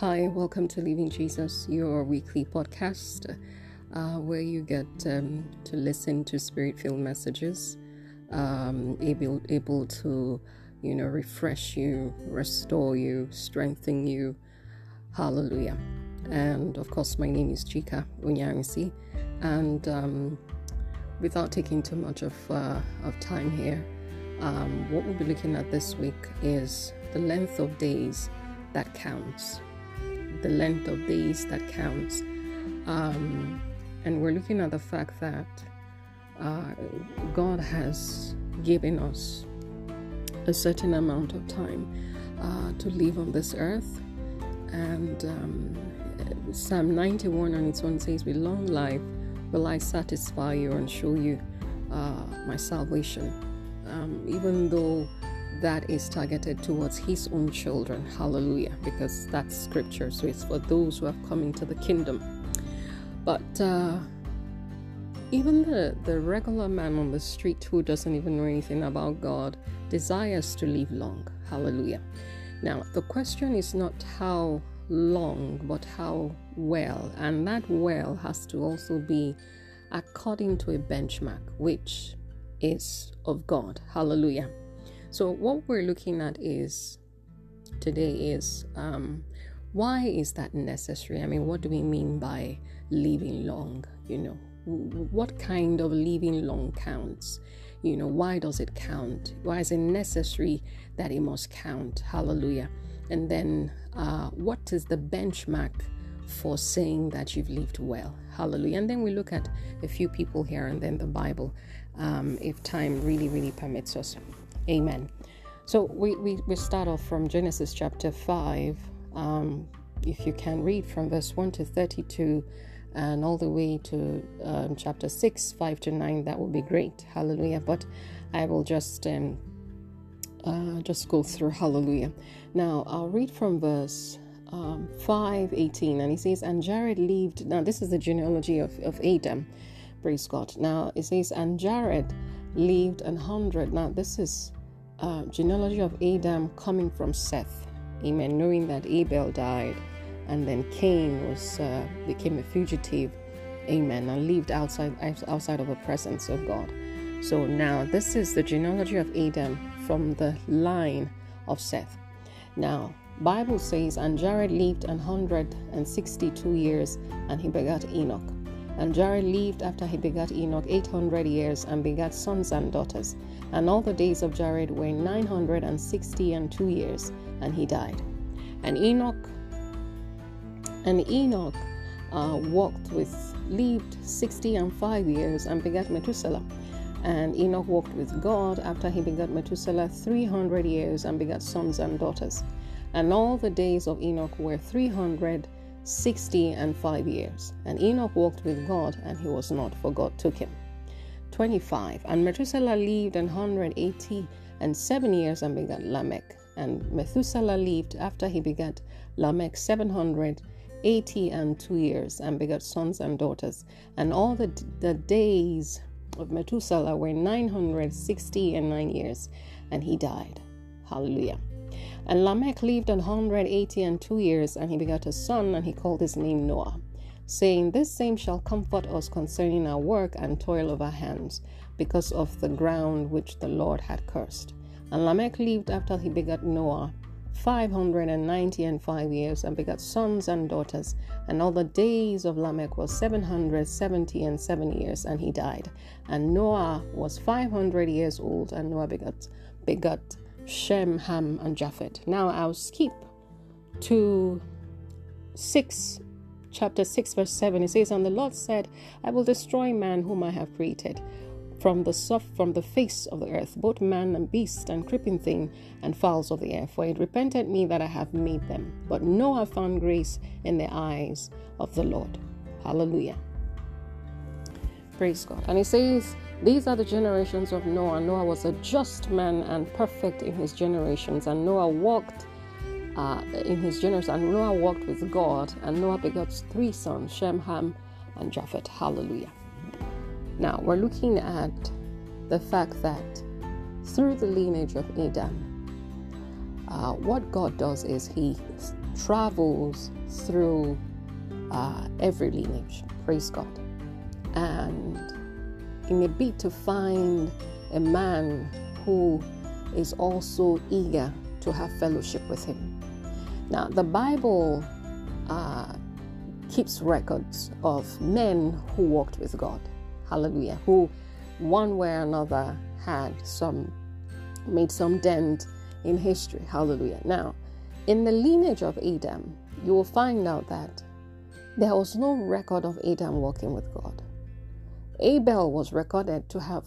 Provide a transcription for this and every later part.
Hi, welcome to Living Jesus, your weekly podcast uh, where you get um, to listen to spirit filled messages, um, able, able to, you know, refresh you, restore you, strengthen you. Hallelujah. And of course, my name is Chika Unyansi. And um, without taking too much of, uh, of time here, um, what we'll be looking at this week is the length of days that counts the length of days that counts. Um, and we're looking at the fact that uh, God has given us a certain amount of time uh, to live on this earth. And um, Psalm 91 on its own says, With long life will I satisfy you and show you uh, my salvation. Um, even though that is targeted towards his own children. Hallelujah. Because that's scripture. So it's for those who have come into the kingdom. But uh, even the, the regular man on the street who doesn't even know anything about God desires to live long. Hallelujah. Now, the question is not how long, but how well. And that well has to also be according to a benchmark, which is of God. Hallelujah. So, what we're looking at is today is um, why is that necessary? I mean, what do we mean by living long? You know, what kind of living long counts? You know, why does it count? Why is it necessary that it must count? Hallelujah. And then, uh, what is the benchmark for saying that you've lived well? Hallelujah. And then we look at a few people here and then the Bible, um, if time really, really permits us. Amen. So we, we, we start off from Genesis chapter 5. Um, if you can read from verse 1 to 32 and all the way to um, chapter 6, 5 to 9, that would be great. Hallelujah. But I will just um, uh, just go through hallelujah. Now I'll read from verse um, 5 18 and he says, And Jared lived. Now, this is the genealogy of, of Adam. Praise God. Now it says, And Jared lived an hundred. Now, this is uh, genealogy of Adam coming from Seth. Amen. Knowing that Abel died and then Cain was uh, became a fugitive. Amen. And lived outside outside of the presence of God. So now this is the genealogy of Adam from the line of Seth. Now Bible says, and Jared lived an hundred and sixty-two years, and he begat Enoch. And Jared lived after he begat Enoch 800 years and begat sons and daughters. And all the days of Jared were 960 and two years, and he died. And Enoch and Enoch uh, walked with lived 60 and five years and begat Methuselah. And Enoch walked with God after he begat Methuselah 300 years and begat sons and daughters. And all the days of Enoch were 300 60 and 5 years. And Enoch walked with God, and he was not, for God took him. 25. And Methuselah lived an 180 and 7 years and begat Lamech. And Methuselah lived after he begat Lamech 780 and 2 years and begat sons and daughters. And all the, the days of Methuselah were 960 and 9 years, and he died. Hallelujah. And Lamech lived an hundred eighty and two years, and he begat a son, and he called his name Noah, saying, This same shall comfort us concerning our work and toil of our hands, because of the ground which the Lord had cursed. And Lamech lived after he begat Noah five hundred and ninety and five years, and begat sons and daughters. And all the days of Lamech was seven hundred seventy and seven years, and he died. And Noah was five hundred years old, and Noah begat begat Shem, Ham, and Japheth. Now I'll skip to 6, chapter 6, verse 7. It says, And the Lord said, I will destroy man whom I have created from the soft from the face of the earth, both man and beast, and creeping thing, and fowls of the air. For it repented me that I have made them. But Noah found grace in the eyes of the Lord. Hallelujah. Praise God. And it says, these are the generations of Noah. Noah was a just man and perfect in his generations, and Noah walked uh, in his generations, and Noah walked with God, and Noah begot three sons, Shem, Ham, and Japhet. Hallelujah. Now we're looking at the fact that through the lineage of Adam, uh, what God does is He travels through uh, every lineage. Praise God. And in a bid to find a man who is also eager to have fellowship with him. Now, the Bible uh, keeps records of men who walked with God. Hallelujah. Who, one way or another, had some, made some dent in history. Hallelujah. Now, in the lineage of Adam, you will find out that there was no record of Adam walking with God. Abel was recorded to have,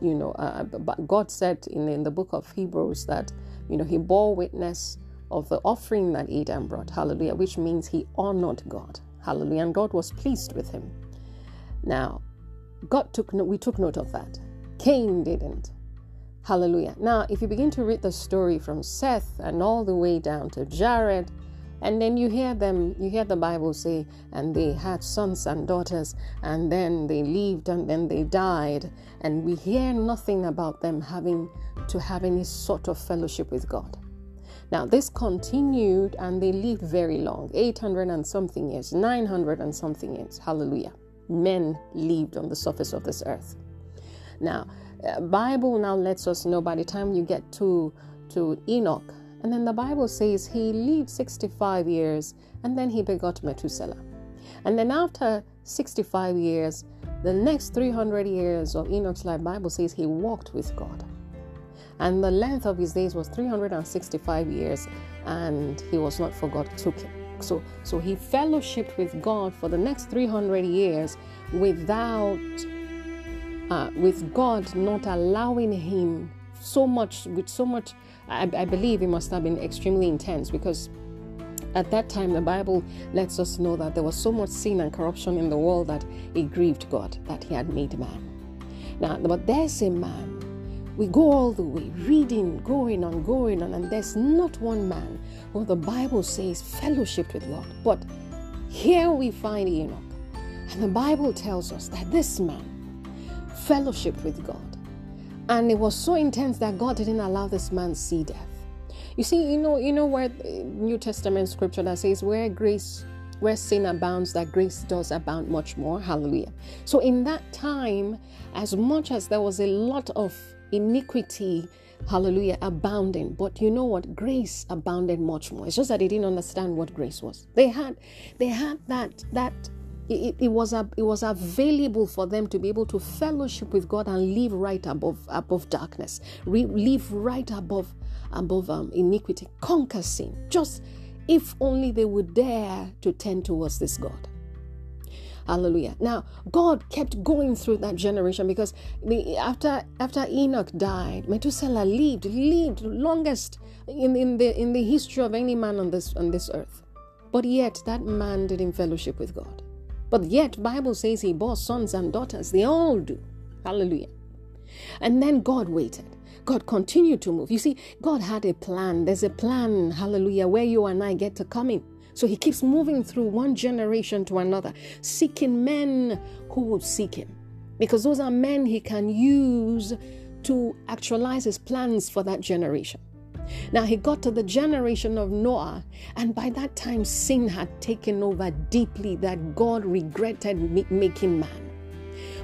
you know, uh, God said in, in the book of Hebrews that, you know, he bore witness of the offering that Adam brought. Hallelujah, which means he honored God. Hallelujah. And God was pleased with him. Now, God took no, we took note of that. Cain didn't. Hallelujah. Now, if you begin to read the story from Seth and all the way down to Jared, and then you hear them, you hear the Bible say, and they had sons and daughters, and then they lived and then they died, and we hear nothing about them having to have any sort of fellowship with God. Now, this continued and they lived very long 800 and something years, 900 and something years. Hallelujah. Men lived on the surface of this earth. Now, uh, Bible now lets us know by the time you get to to Enoch, and then the Bible says he lived 65 years and then he begot Methuselah. And then after 65 years, the next 300 years of Enoch's life, Bible says he walked with God. And the length of his days was 365 years, and he was not for God took him. So, so he fellowshiped with God for the next 300 years without uh, with God not allowing him so much, with so much, I, I believe it must have been extremely intense because at that time the Bible lets us know that there was so much sin and corruption in the world that it grieved God that he had made man. Now, but there's a man. We go all the way, reading, going on, going on, and there's not one man who the Bible says fellowship with God. But here we find Enoch. And the Bible tells us that this man fellowship with God. And it was so intense that God didn't allow this man to see death. You see, you know, you know where New Testament scripture that says where grace where sin abounds, that grace does abound much more. Hallelujah. So, in that time, as much as there was a lot of iniquity, hallelujah, abounding, but you know what? Grace abounded much more. It's just that they didn't understand what grace was. They had, they had that that it, it, was a, it was available for them to be able to fellowship with God and live right above above darkness, Re, live right above above um, iniquity, conquer sin. Just if only they would dare to tend towards this God. Hallelujah. Now, God kept going through that generation because the, after after Enoch died, Methuselah lived, lived longest in, in the in the history of any man on this on this earth. But yet that man didn't fellowship with God. But yet, Bible says he bore sons and daughters. They all do. Hallelujah. And then God waited. God continued to move. You see, God had a plan. There's a plan, hallelujah, where you and I get to come in. So he keeps moving through one generation to another, seeking men who will seek him. Because those are men he can use to actualize his plans for that generation. Now he got to the generation of Noah, and by that time sin had taken over deeply that God regretted making man.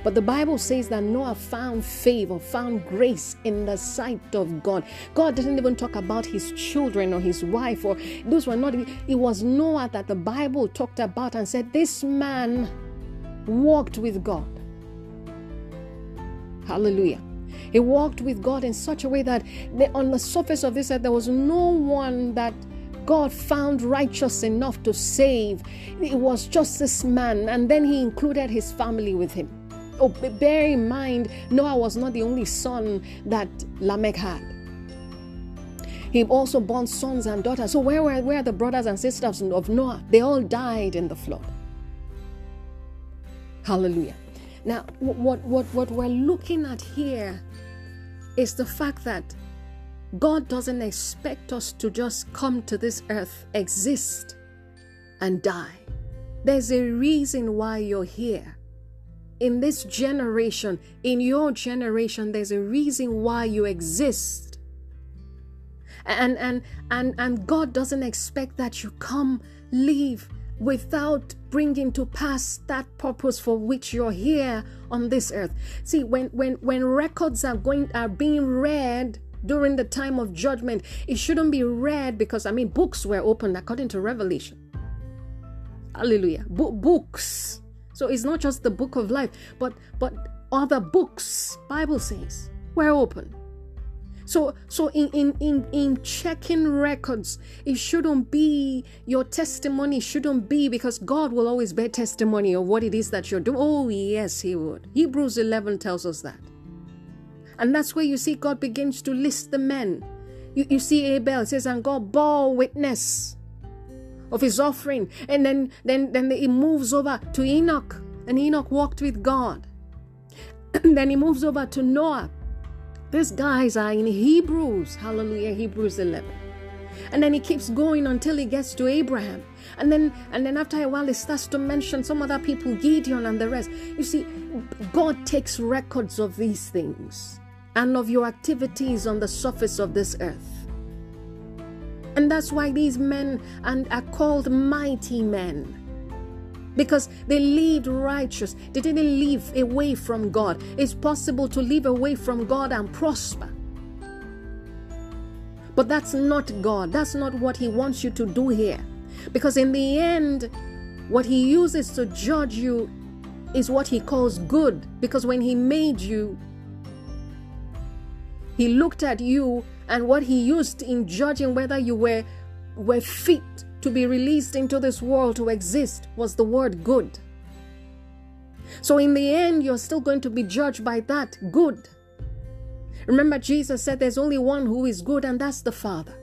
But the Bible says that Noah found favor, found grace in the sight of God. God doesn't even talk about his children or his wife, or those were not, it was Noah that the Bible talked about and said, This man walked with God. Hallelujah. He walked with God in such a way that on the surface of this earth, there was no one that God found righteous enough to save. It was just this man, and then he included his family with him. Oh, bear in mind, Noah was not the only son that Lamech had. He also born sons and daughters. So where were, where are the brothers and sisters of Noah? They all died in the flood. Hallelujah. Now, what, what, what we're looking at here is the fact that God doesn't expect us to just come to this earth, exist, and die. There's a reason why you're here. In this generation, in your generation, there's a reason why you exist. And and and and God doesn't expect that you come live without bringing to pass that purpose for which you're here on this earth. See, when when when records are going are being read during the time of judgment, it shouldn't be read because I mean books were opened according to Revelation. Hallelujah. Bo- books. So it's not just the book of life, but but other books, Bible says, were open. So so in, in in in checking records, it shouldn't be your testimony shouldn't be because God will always bear testimony of what it is that you're doing. Oh yes, he would. Hebrews 11 tells us that. And that's where you see God begins to list the men. You, you see Abel says, and God bore witness of his offering. And then then then he moves over to Enoch. And Enoch walked with God. And then he moves over to Noah. These guys are in Hebrews. Hallelujah, Hebrews 11. And then he keeps going until he gets to Abraham. And then and then after a while he starts to mention some other people, Gideon and the rest. You see, God takes records of these things and of your activities on the surface of this earth. And that's why these men and are called mighty men because they lived righteous. They didn't live away from God. It's possible to live away from God and prosper. But that's not God. That's not what He wants you to do here. Because in the end, what He uses to judge you is what He calls good. Because when He made you, He looked at you and what He used in judging whether you were, were fit to be released into this world to exist was the word good. So, in the end, you're still going to be judged by that good. Remember, Jesus said there's only one who is good, and that's the Father.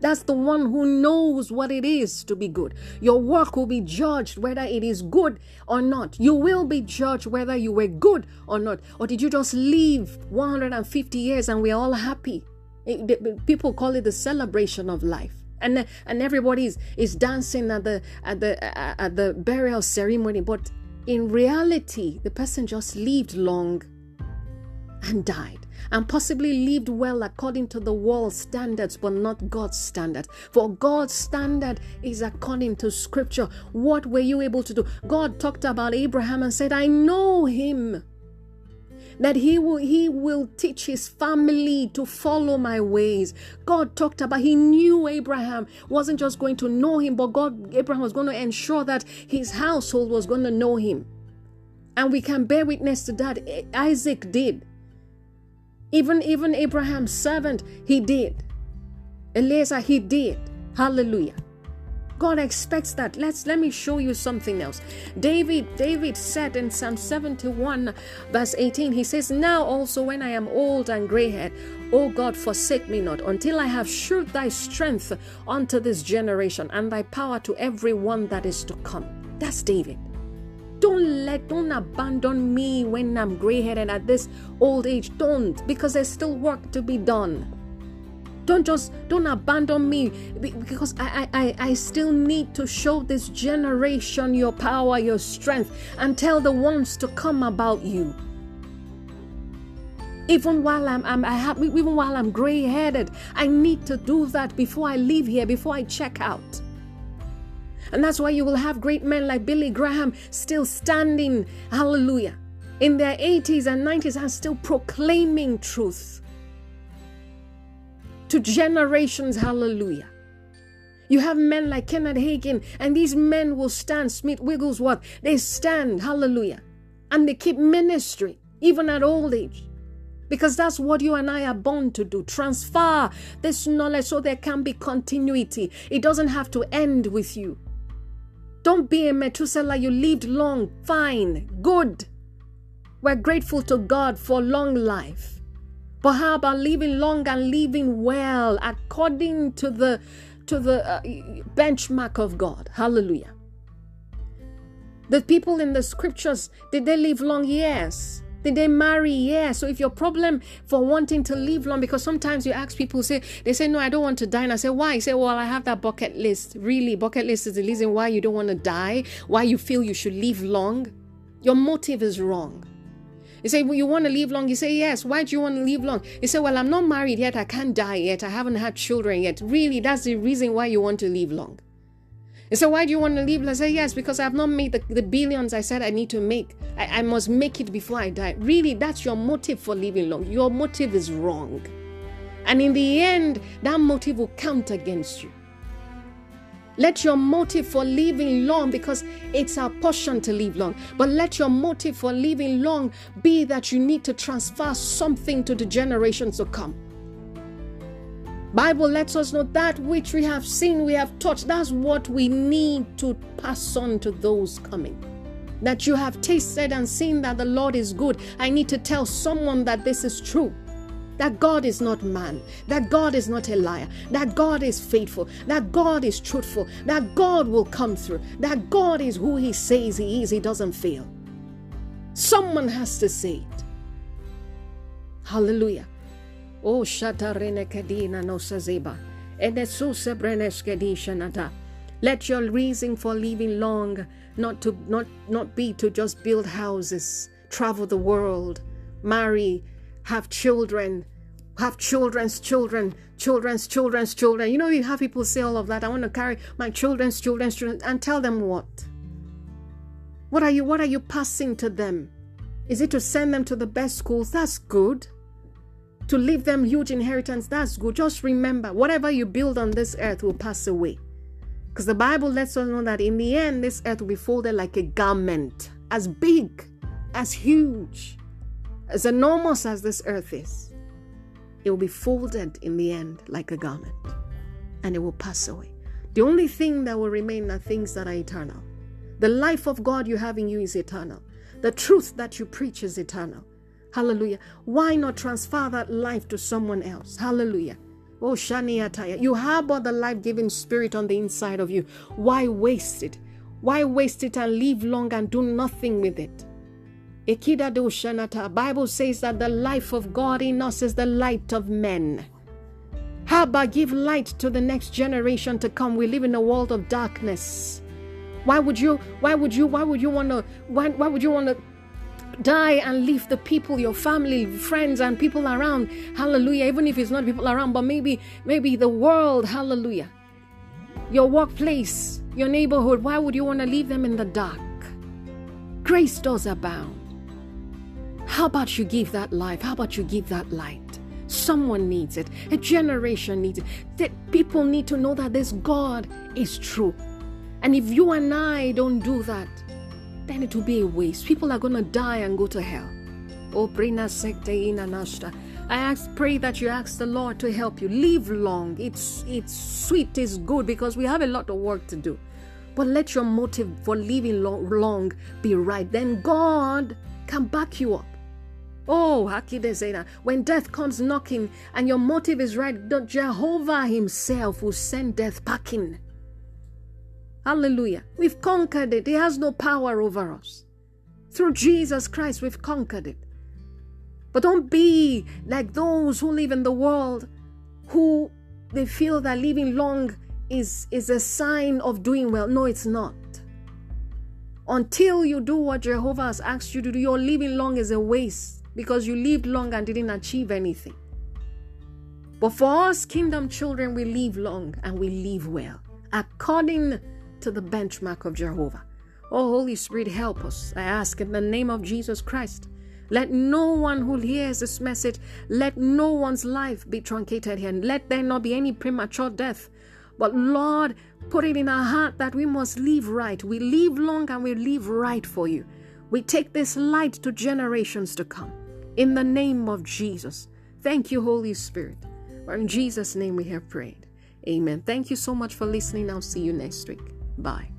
That's the one who knows what it is to be good. Your work will be judged whether it is good or not. You will be judged whether you were good or not. Or did you just live 150 years and we're all happy? People call it the celebration of life and and everybody is, is dancing at the at the uh, at the burial ceremony but in reality the person just lived long and died and possibly lived well according to the world's standards, but not God's standard. For God's standard is according to scripture. What were you able to do? God talked about Abraham and said, I know him that he will he will teach his family to follow my ways. God talked about he knew abraham wasn't just going to know him but god abraham was going to ensure that his household was going to know him. And we can bear witness to that. Isaac did. Even even abraham's servant he did. Eliezer he did. Hallelujah God expects that. Let's let me show you something else. David David said in Psalm 71 verse 18 he says, "Now also when I am old and gray-haired, O God, forsake me not until I have shewed thy strength unto this generation and thy power to every one that is to come." That's David. Don't let, don't abandon me when I'm gray headed at this old age. Don't, because there's still work to be done. Don't just don't abandon me because I, I, I still need to show this generation your power, your strength, and tell the ones to come about you. Even while I'm, I'm I have, even while I'm gray-headed, I need to do that before I leave here, before I check out. And that's why you will have great men like Billy Graham still standing, hallelujah, in their 80s and 90s and still proclaiming truth to generations. Hallelujah. You have men like Kenneth Hagin, and these men will stand. Smith Wigglesworth, they stand. Hallelujah. And they keep ministry, even at old age. Because that's what you and I are born to do. Transfer this knowledge so there can be continuity. It doesn't have to end with you. Don't be a Methuselah. You lived long, fine, good. We're grateful to God for long life. But how about living long and living well according to the to the uh, benchmark of God? Hallelujah. The people in the scriptures, did they live long? Yes. Did they marry? Yes. So if your problem for wanting to live long, because sometimes you ask people, say they say, No, I don't want to die. And I say, Why? You say, Well, I have that bucket list. Really, bucket list is the reason why you don't want to die, why you feel you should live long. Your motive is wrong. You say, well, you want to live long? You say, yes. Why do you want to live long? You say, well, I'm not married yet. I can't die yet. I haven't had children yet. Really, that's the reason why you want to live long. You say, why do you want to live? Long? I say, yes, because I've not made the, the billions I said I need to make. I, I must make it before I die. Really, that's your motive for living long. Your motive is wrong. And in the end, that motive will count against you. Let your motive for living long, because it's our portion to live long, but let your motive for living long be that you need to transfer something to the generations to come. Bible lets us know that which we have seen, we have taught. That's what we need to pass on to those coming. That you have tasted and seen that the Lord is good. I need to tell someone that this is true that God is not man, that God is not a liar, that God is faithful, that God is truthful, that God will come through, that God is who He says He is, He doesn't fail. Someone has to say it. Hallelujah. Oh, shatarene kadina no sazeba. Let your reason for living long not to not not be to just build houses, travel the world, marry, have children, have children's children, children's children's children. You know, you have people say all of that. I want to carry my children's children's children and tell them what? What are you what are you passing to them? Is it to send them to the best schools? That's good. To leave them huge inheritance, that's good. Just remember, whatever you build on this earth will pass away. Because the Bible lets us know that in the end, this earth will be folded like a garment, as big, as huge as enormous as this earth is, it will be folded in the end like a garment and it will pass away. The only thing that will remain are things that are eternal. The life of God you have in you is eternal. The truth that you preach is eternal. Hallelujah. Why not transfer that life to someone else? Hallelujah. Oh, Shani Ataya. You harbor the life giving spirit on the inside of you. Why waste it? Why waste it and live long and do nothing with it? Bible says that the life of God in us is the light of men. About give light to the next generation to come? We live in a world of darkness. Why would you? Why would you? Why would you want to? Why, why would you want to die and leave the people, your family, friends, and people around? Hallelujah. Even if it's not people around, but maybe, maybe the world. Hallelujah. Your workplace, your neighborhood. Why would you want to leave them in the dark? Grace does abound. How about you give that life? How about you give that light? Someone needs it. A generation needs it. That people need to know that this God is true. And if you and I don't do that, then it will be a waste. People are going to die and go to hell. Oh, Brina Sekte Nashta. I ask, pray that you ask the Lord to help you. Live long. It's it's sweet, it's good because we have a lot of work to do. But let your motive for living long, long be right. Then God can back you up. Oh, Hakidezena, when death comes knocking and your motive is right, Jehovah Himself will send death packing. Hallelujah. We've conquered it. He has no power over us. Through Jesus Christ, we've conquered it. But don't be like those who live in the world who they feel that living long is, is a sign of doing well. No, it's not. Until you do what Jehovah has asked you to do, your living long is a waste because you lived long and didn't achieve anything. But for us, kingdom children, we live long and we live well, according to the benchmark of Jehovah. Oh, Holy Spirit, help us. I ask in the name of Jesus Christ. Let no one who hears this message, let no one's life be truncated here. and Let there not be any premature death. But Lord, put it in our heart that we must live right. We live long and we live right for you. We take this light to generations to come. In the name of Jesus. Thank you, Holy Spirit. For in Jesus' name we have prayed. Amen. Thank you so much for listening. I'll see you next week. Bye.